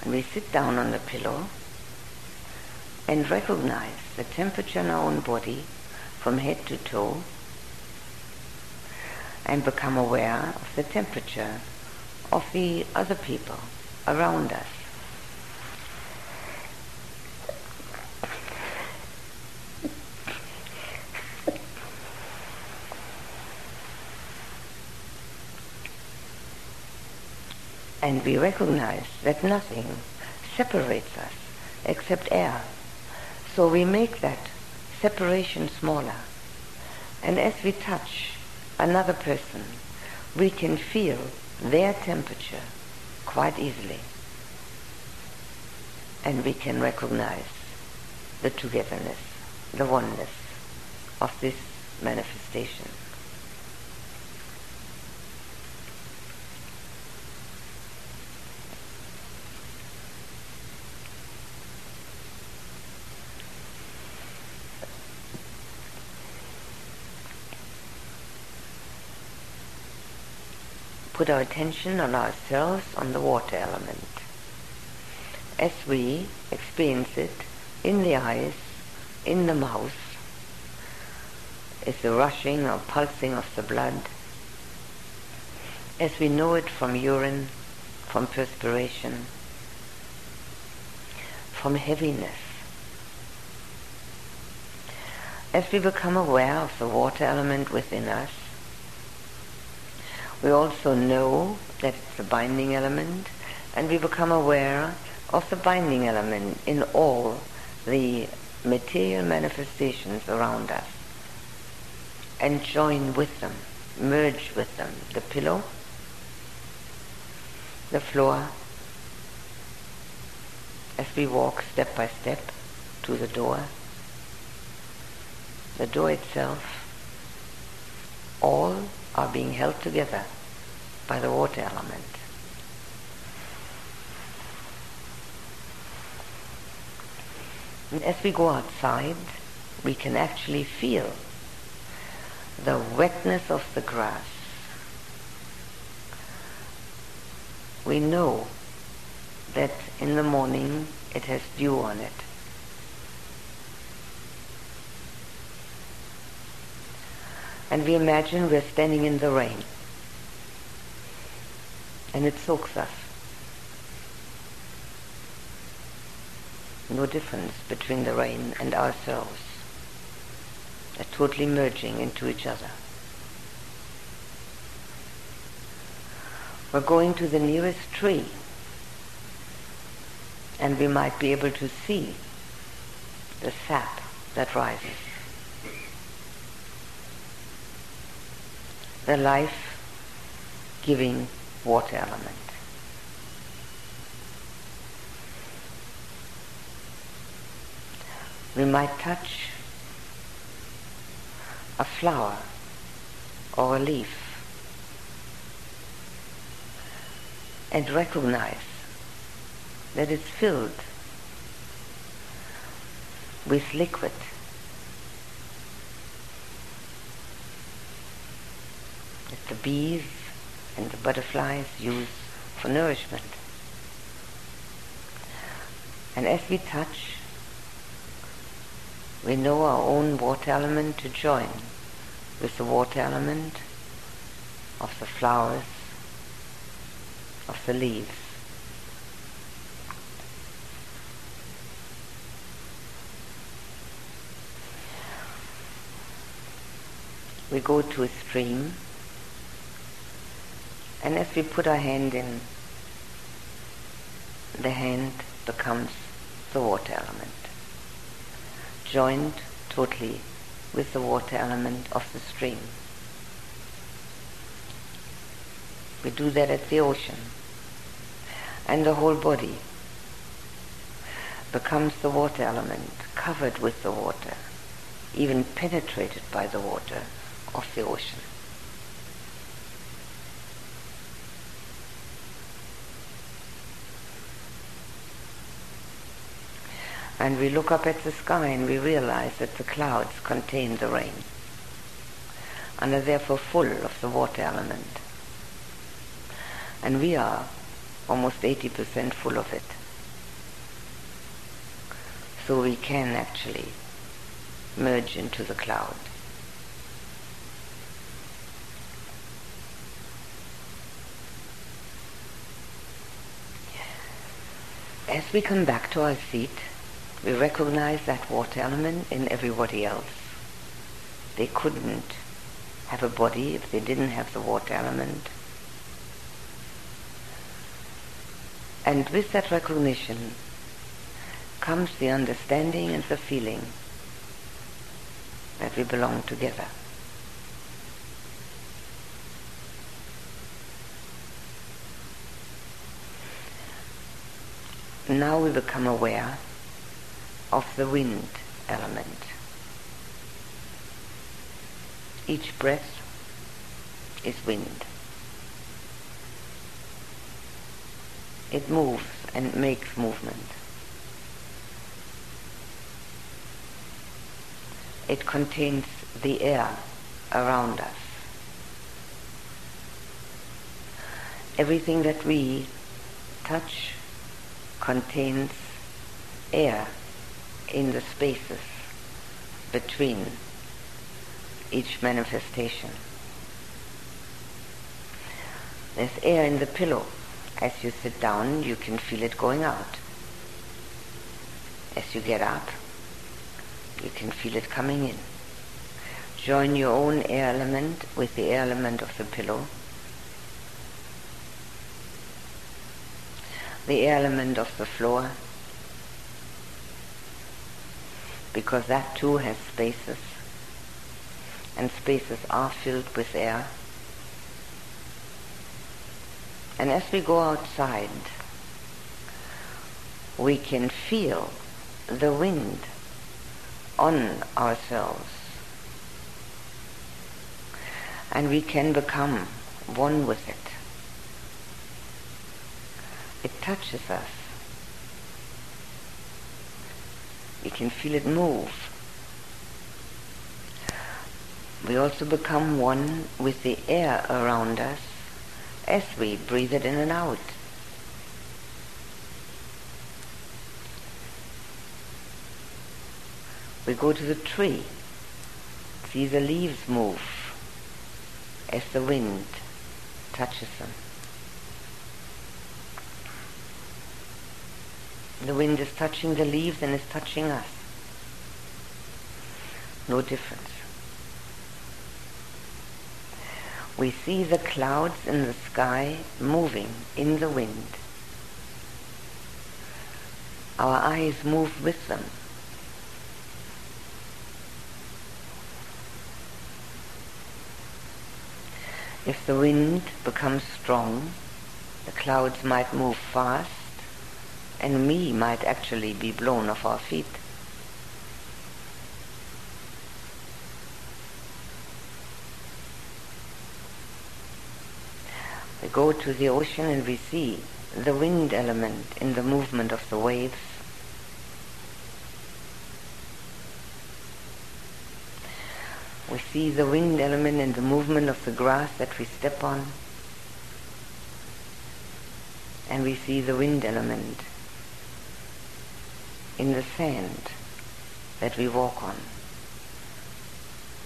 and we sit down on the pillow and recognize the temperature in our own body from head to toe and become aware of the temperature of the other people around us. And we recognize that nothing separates us except air. So we make that separation smaller. And as we touch another person, we can feel their temperature quite easily. And we can recognize the togetherness, the oneness of this manifestation. Put our attention on ourselves, on the water element. As we experience it in the eyes, in the mouth, is the rushing or pulsing of the blood, as we know it from urine, from perspiration, from heaviness. As we become aware of the water element within us, we also know that it's a binding element, and we become aware of the binding element in all the material manifestations around us. and join with them, merge with them. The pillow, the floor, as we walk step by step to the door, the door itself, all are being held together by the water element. And as we go outside, we can actually feel the wetness of the grass. We know that in the morning it has dew on it. And we imagine we're standing in the rain. And it soaks us. No difference between the rain and ourselves. They're totally merging into each other. We're going to the nearest tree and we might be able to see the sap that rises. The life-giving water element. We might touch a flower or a leaf and recognize that it's filled with liquid. That the bees and the butterflies use for nourishment. And as we touch, we know our own water element to join with the water element of the flowers, of the leaves. we go to a stream, and as we put our hand in, the hand becomes the water element, joined totally with the water element of the stream. We do that at the ocean, and the whole body becomes the water element, covered with the water, even penetrated by the water of the ocean. And we look up at the sky and we realize that the clouds contain the rain and are therefore full of the water element. And we are almost 80% full of it. So we can actually merge into the cloud. As we come back to our seat, we recognize that water element in everybody else. They couldn't have a body if they didn't have the water element. And with that recognition comes the understanding and the feeling that we belong together. now we become aware of the wind element. Each breath is wind. It moves and makes movement. It contains the air around us. Everything that we touch, contains air in the spaces between each manifestation. There's air in the pillow. As you sit down, you can feel it going out. As you get up, you can feel it coming in. Join your own air element with the air element of the pillow the air element of the floor because that too has spaces and spaces are filled with air. And as we go outside, we can feel the wind on ourselves. And we can become one with it. It touches us. We can feel it move. We also become one with the air around us as we breathe it in and out. We go to the tree, see the leaves move as the wind touches them. The wind is touching the leaves and is touching us. No difference. We see the clouds in the sky moving in the wind. Our eyes move with them. If the wind becomes strong, the clouds might move fast and me might actually be blown off our feet. We go to the ocean and we see the wind element in the movement of the waves. We see the wind element in the movement of the grass that we step on. And we see the wind element in the sand that we walk on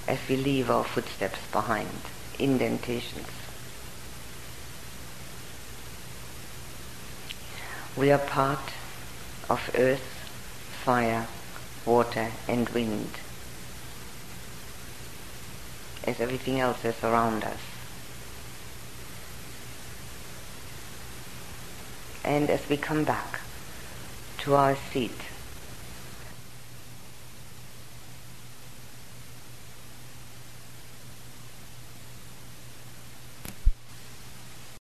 as we leave our footsteps behind, indentations. We are part of earth, fire, water and wind as everything else is around us. And as we come back to our seat